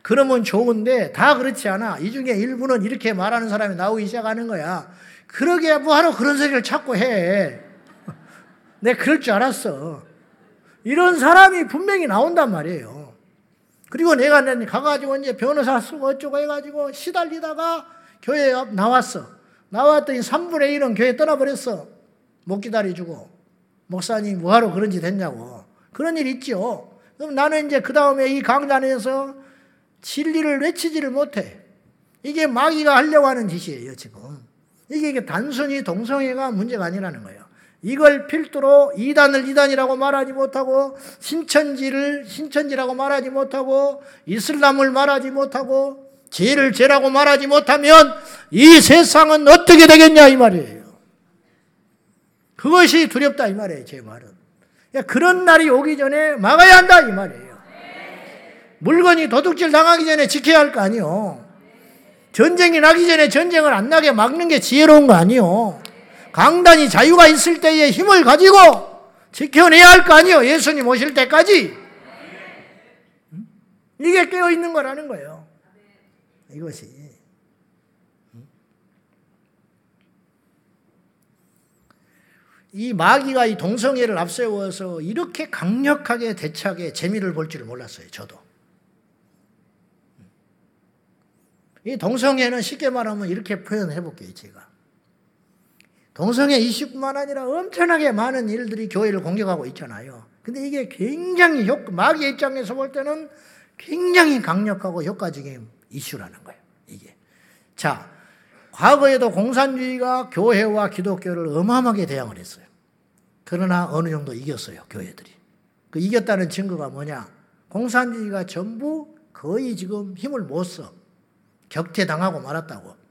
그러면 좋은데 다 그렇지 않아. 이 중에 일부는 이렇게 말하는 사람이 나오기 시작하는 거야. 그러게 뭐하러 그런 소리를 자꾸 해. 내가 그럴 줄 알았어. 이런 사람이 분명히 나온단 말이에요. 그리고 내가 가가지고 이제 변호사 쓰고 어쩌고 해가지고 시달리다가 교회 에 나왔어. 나왔더니 3분의 1은 교회 떠나버렸어. 못 기다려주고. 목사님 뭐하러 그런 짓 했냐고. 그런 일 있죠. 그럼 나는 이제 그 다음에 이 강단에서 진리를 외치지를 못해. 이게 마귀가 하려고 하는 짓이에요, 지금. 이게 단순히 동성애가 문제가 아니라는 거예요. 이걸 필두로 이단을 이단이라고 말하지 못하고 신천지를 신천지라고 말하지 못하고 이슬람을 말하지 못하고 죄를 죄라고 말하지 못하면 이 세상은 어떻게 되겠냐 이 말이에요. 그것이 두렵다 이 말이에요. 제 말은. 그런 날이 오기 전에 막아야 한다 이 말이에요. 물건이 도둑질 당하기 전에 지켜야 할 거 아니요. 전쟁이 나기 전에 전쟁을 안 나게 막는 게 지혜로운 거 아니요. 강단이 자유가 있을 때에 힘을 가지고 지켜내야 할 거 아니에요. 예수님 오실 때까지. 이게 깨어 있는 거라는 거예요. 이것이. 이 마귀가 이 동성애를 앞세워서 이렇게 강력하게 대차게 재미를 볼 줄을 몰랐어요. 저도. 이 동성애는 쉽게 말하면 이렇게 표현해 볼게요. 제가. 동성애 이슈뿐만 아니라 엄청나게 많은 일들이 교회를 공격하고 있잖아요. 근데 이게 굉장히 효, 마귀의 입장에서 볼 때는 굉장히 강력하고 효과적인 이슈라는 거예요. 이게. 자, 과거에도 공산주의가 교회와 기독교를 어마어마하게 대항을 했어요. 그러나 어느 정도 이겼어요, 교회들이. 그 이겼다는 증거가 뭐냐? 공산주의가 전부 거의 지금 힘을 못 써. 격퇴당하고 말았다고.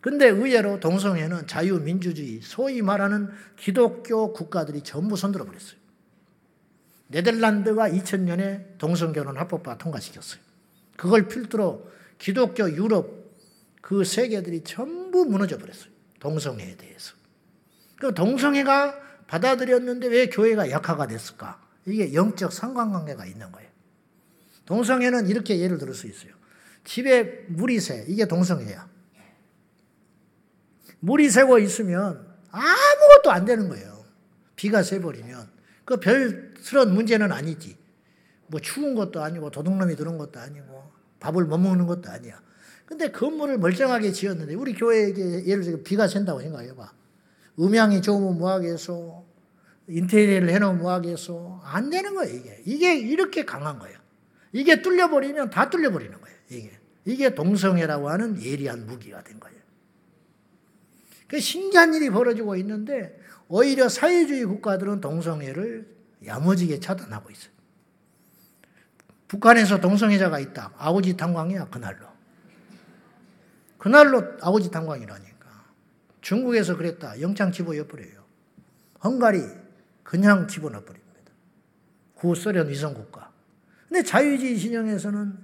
근데 의외로 동성애는 자유민주주의, 소위 말하는 기독교 국가들이 전부 손들어 버렸어요. 네덜란드가 2000년에 동성결혼 합법화 통과시켰어요. 그걸 필두로 기독교 유럽 그 세계들이 전부 무너져 버렸어요. 동성애에 대해서. 그 동성애가 받아들였는데 왜 교회가 약화가 됐을까? 이게 영적 상관관계가 있는 거예요. 동성애는 이렇게 예를 들을 수 있어요. 집에 물이 새. 이게 동성애야. 물이 새고 있으면 아무것도 안 되는 거예요. 비가 새버리면. 그 별스러운 문제는 아니지. 뭐 추운 것도 아니고 도둑놈이 들은 것도 아니고 밥을 못 먹는 것도 아니야. 근데 건물을 멀쩡하게 지었는데 우리 교회에게 예를 들어 비가 샌다고 생각해봐. 음향이 좋으면 뭐하겠어. 인테리어를 해놓으면 뭐하겠어. 안 되는 거예요, 이게. 이게 이렇게 강한 거예요. 이게 뚫려버리면 다 뚫려버리는 거예요, 이게. 이게 동성애라고 하는 예리한 무기가 된 거예요. 그 신기한 일이 벌어지고 있는데 오히려 사회주의 국가들은 동성애를 야무지게 차단하고 있어요. 북한에서 동성애자가 있다. 아우지 탄광이야, 그날로. 그날로 아우지 탄광이라니까. 중국에서 그랬다. 영창 집어넣어버려요. 헝가리 그냥 집어넣어버립니다. 구소련 위성국가. 근데 자유주의 진영에서는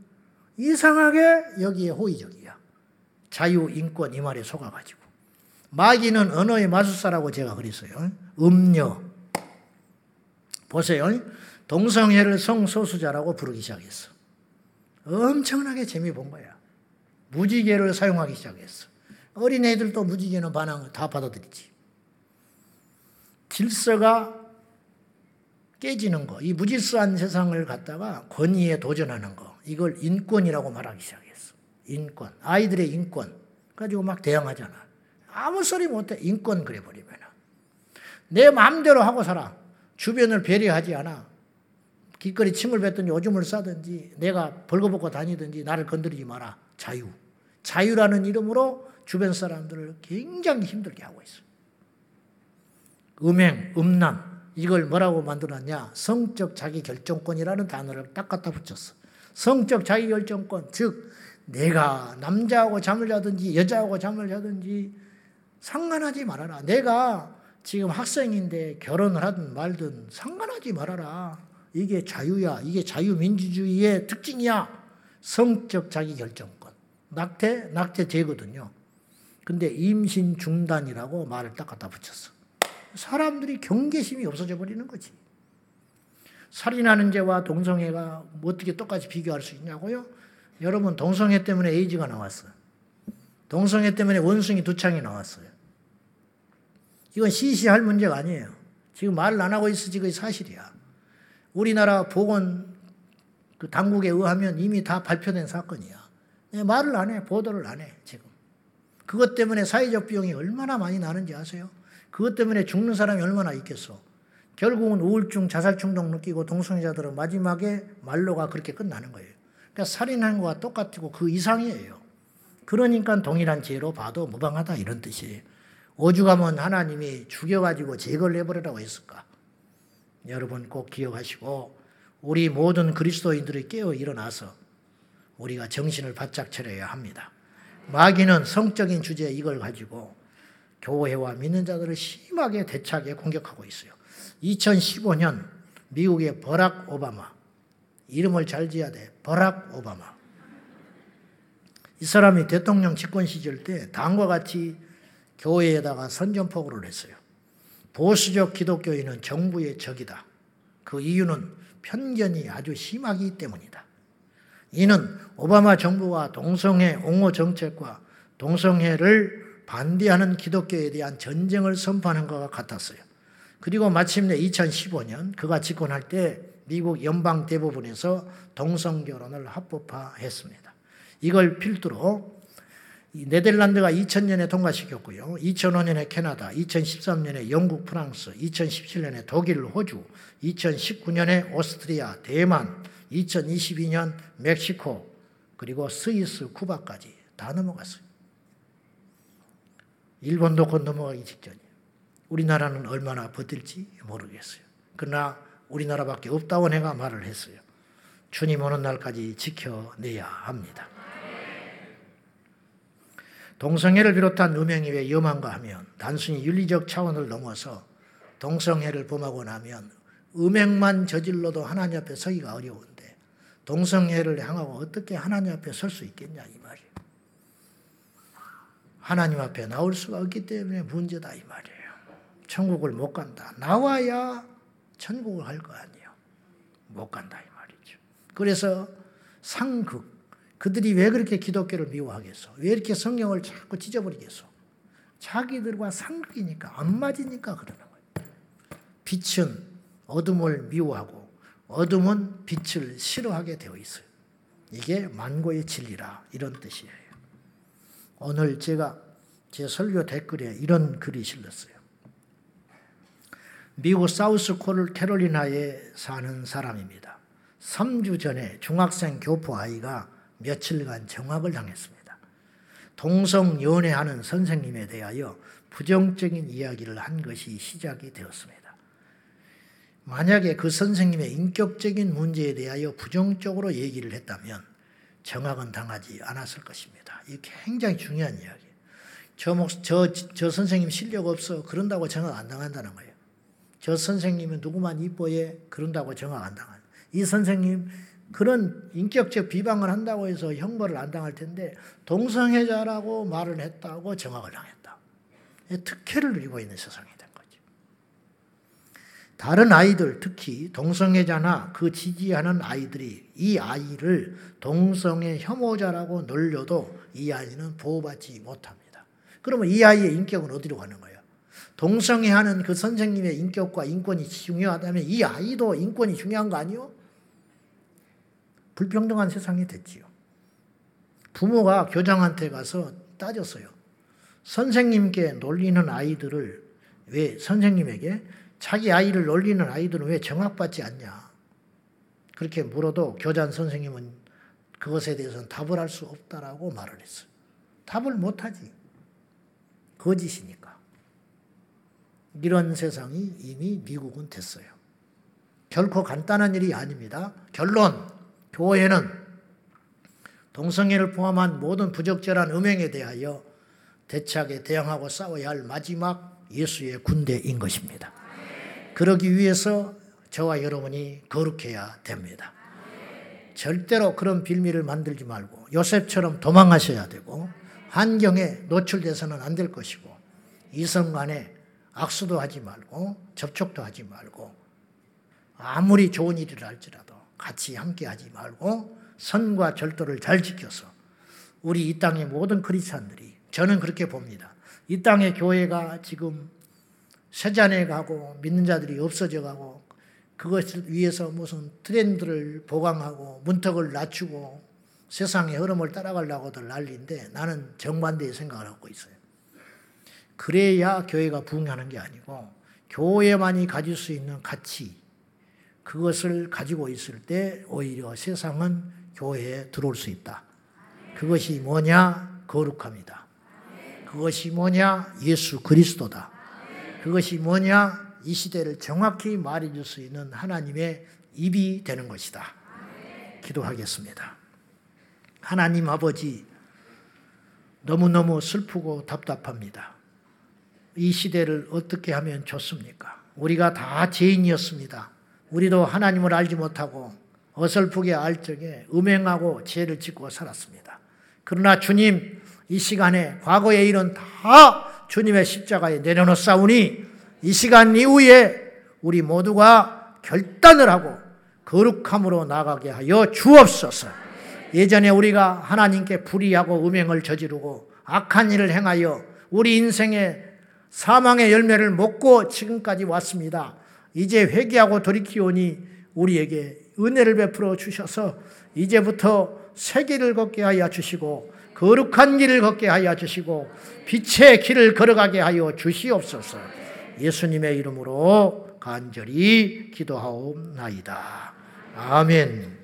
이상하게 여기에 호의적이야. 자유, 인권 이 말에 속아가지고. 마귀는 언어의 마술사라고 제가 그랬어요. 음녀. 보세요. 동성애를 성소수자라고 부르기 시작했어. 엄청나게 재미 본 거야. 무지개를 사용하기 시작했어. 어린애들도 무지개는 반항 다 받아들이지. 질서가 깨지는 거, 이 무질서한 세상을 갖다가 권위에 도전하는 거, 이걸 인권이라고 말하기 시작했어. 인권. 아이들의 인권. 가지고 막 대항하잖아. 아무 소리 못해. 인권 그래버리면. 내 마음대로 하고 살아. 주변을 배려하지 않아. 길거리 침을 뱉든지 오줌을 싸든지 내가 벌거벗고 다니든지 나를 건드리지 마라. 자유. 자유라는 이름으로 주변 사람들을 굉장히 힘들게 하고 있어. 음행, 음란, 이걸 뭐라고 만들었냐? 성적 자기 결정권이라는 단어를 딱 갖다 붙였어. 성적 자기 결정권, 즉, 내가 남자하고 잠을 자든지 여자하고 잠을 자든지 상관하지 말아라. 내가 지금 학생인데 결혼을 하든 말든 상관하지 말아라. 이게 자유야. 이게 자유민주주의의 특징이야. 성적 자기결정권. 낙태, 낙태죄거든요. 근데 임신 중단이라고 말을 딱 갖다 붙였어. 사람들이 경계심이 없어져 버리는 거지. 살인하는 죄와 동성애가 어떻게 똑같이 비교할 수 있냐고요? 여러분, 동성애 때문에 에이즈가 나왔어요. 동성애 때문에 원숭이 두 창이 나왔어요. 이건 시시할 문제가 아니에요. 지금 말을 안 하고 있어 지금 사실이야. 우리나라 보건 그 당국에 의하면 이미 다 발표된 사건이야. 네, 말을 안 해, 보도를 안 해, 지금. 그것 때문에 사회적 비용이 얼마나 많이 나는지 아세요? 그것 때문에 죽는 사람이 얼마나 있겠어. 결국은 우울증, 자살 충동 느끼고 동성애자들은 마지막에 말로가 그렇게 끝나는 거예요. 그러니까 살인한 거와 똑같고 그 이상이에요. 그러니까 동일한 죄로 봐도 무방하다 이런 뜻이에요. 오죽하면 하나님이 죽여가지고 제거를 해버리라고 했을까? 여러분 꼭 기억하시고 우리 모든 그리스도인들이 깨어 일어나서 우리가 정신을 바짝 차려야 합니다. 마귀는 성적인 주제 이걸 가지고 교회와 믿는 자들을 심하게 대차게 공격하고 있어요. 2015년 미국의 버락 오바마 이름을 잘 지어야 돼. 버락 오바마. 이 사람이 대통령 집권 시절 때 당과 같이 교회에다가 선전포고를 했어요. 보수적 기독교인은 정부의 적이다. 그 이유는 편견이 아주 심하기 때문이다. 이는 오바마 정부와 동성애 옹호 정책과 동성애를 반대하는 기독교에 대한 전쟁을 선포하는 것과 같았어요. 그리고 마침내 2015년 그가 집권할 때 미국 연방 대부분에서 동성 결혼을 합법화했습니다. 이걸 필두로 네덜란드가 2000년에 통과시켰고요. 2005년에 캐나다, 2013년에 영국, 프랑스, 2017년에 독일, 호주, 2019년에 오스트리아, 대만, 2022년 멕시코, 그리고 스위스, 쿠바까지 다 넘어갔어요. 일본도 곧 넘어가기 직전이에요. 우리나라는 얼마나 버틸지 모르겠어요. 그러나 우리나라밖에 없다고 내가 말을 했어요. 주님 오는 날까지 지켜내야 합니다. 동성애를 비롯한 음행이 왜 위험한가 하면 단순히 윤리적 차원을 넘어서 동성애를 범하고 나면 음행만 저질러도 하나님 앞에 서기가 어려운데 동성애를 향하고 어떻게 하나님 앞에 설 수 있겠냐 이 말이에요. 하나님 앞에 나올 수가 없기 때문에 문제다 이 말이에요. 천국을 못 간다. 나와야 천국을 할거 아니에요. 못 간다 이 말이죠. 그래서 상극 그들이 왜 그렇게 기독교를 미워하겠어? 왜 이렇게 성경을 자꾸 찢어버리겠어? 자기들과 상극이니까 안 맞으니까 그러는 거예요. 빛은 어둠을 미워하고 어둠은 빛을 싫어하게 되어 있어요. 이게 만고의 진리라 이런 뜻이에요. 오늘 제가 제 설교 댓글에 이런 글이 실렸어요. 미국 사우스 캐롤리나에 사는 사람입니다. 3주 전에 중학생 교포 아이가 며칠간 정학을 당했습니다. 동성 연애하는 선생님에 대하여 부정적인 이야기를 한 것이 시작이 되었습니다. 만약에 그 선생님의 인격적인 문제에 대하여 부정적으로 얘기를 했다면 정학은 당하지 않았을 것입니다. 이 굉장히 중요한 이야기예요. 저, 저, 저 선생님 실력 없어. 그런다고 정학 안 당한다는 거예요. 저 선생님은 누구만 이뻐해. 그런다고 정학 안 당한. 이 선생님 그런 인격적 비방을 한다고 해서 형벌을 안 당할 텐데 동성애자라고 말을 했다고 정학을 당했다. 특혜를 누리고 있는 세상이 된 거죠. 다른 아이들 특히 동성애자나 그 지지하는 아이들이 이 아이를 동성애 혐오자라고 놀려도 이 아이는 보호받지 못합니다. 그러면 이 아이의 인격은 어디로 가는 거예요? 동성애하는 그 선생님의 인격과 인권이 중요하다면 이 아이도 인권이 중요한 거 아니요? 불평등한 세상이 됐지요. 부모가 교장한테 가서 따졌어요. 선생님께 놀리는 아이들을 왜 선생님에게 자기 아이를 놀리는 아이들은 왜 정학받지 않냐? 그렇게 물어도 교장 선생님은 그것에 대해서는 답을 할 수 없다라고 말을 했어요. 답을 못하지. 거짓이니까. 이런 세상이 이미 미국은 됐어요. 결코 간단한 일이 아닙니다. 결론, 교회는 동성애를 포함한 모든 부적절한 음행에 대하여 대책에 대응하고 싸워야 할 마지막 예수의 군대인 것입니다. 그러기 위해서 저와 여러분이 거룩해야 됩니다. 절대로 그런 빌미를 만들지 말고 요셉처럼 도망하셔야 되고 환경에 노출돼서는 안 될 것이고 이성 간에 악수도 하지 말고 접촉도 하지 말고 아무리 좋은 일이라 할지라도 같이 함께 하지 말고 선과 절도를 잘 지켜서 우리 이 땅의 모든 크리스찬들이 저는 그렇게 봅니다. 이 땅의 교회가 지금 세잔해 가고 믿는 자들이 없어져 가고 그것을 위해서 무슨 트렌드를 보강하고 문턱을 낮추고 세상의 흐름을 따라가려고들 난리인데 나는 정반대의 생각을 하고 있어요. 그래야 교회가 부흥하는 게 아니고 교회만이 가질 수 있는 가치 그것을 가지고 있을 때 오히려 세상은 교회에 들어올 수 있다. 그것이 뭐냐? 거룩합니다. 그것이 뭐냐? 예수 그리스도다. 그것이 뭐냐? 이 시대를 정확히 말해줄 수 있는 하나님의 입이 되는 것이다. 기도하겠습니다. 하나님 아버지, 너무너무 슬프고 답답합니다. 이 시대를 어떻게 하면 좋습니까? 우리가 다 죄인이었습니다. 우리도 하나님을 알지 못하고 어설프게 알 적에 음행하고 죄를 짓고 살았습니다. 그러나 주님, 이 시간에 과거의 일은 다 주님의 십자가에 내려놓사오니 이 시간 이후에 우리 모두가 결단을 하고 거룩함으로 나가게 하여 주옵소서. 예전에 우리가 하나님께 불의하고 음행을 저지르고 악한 일을 행하여 우리 인생의 사망의 열매를 먹고 지금까지 왔습니다. 이제 회개하고 돌이키오니 우리에게 은혜를 베풀어 주셔서 이제부터 새 길을 걷게 하여 주시고 거룩한 길을 걷게 하여 주시고 빛의 길을 걸어가게 하여 주시옵소서. 예수님의 이름으로 간절히 기도하옵나이다. 아멘.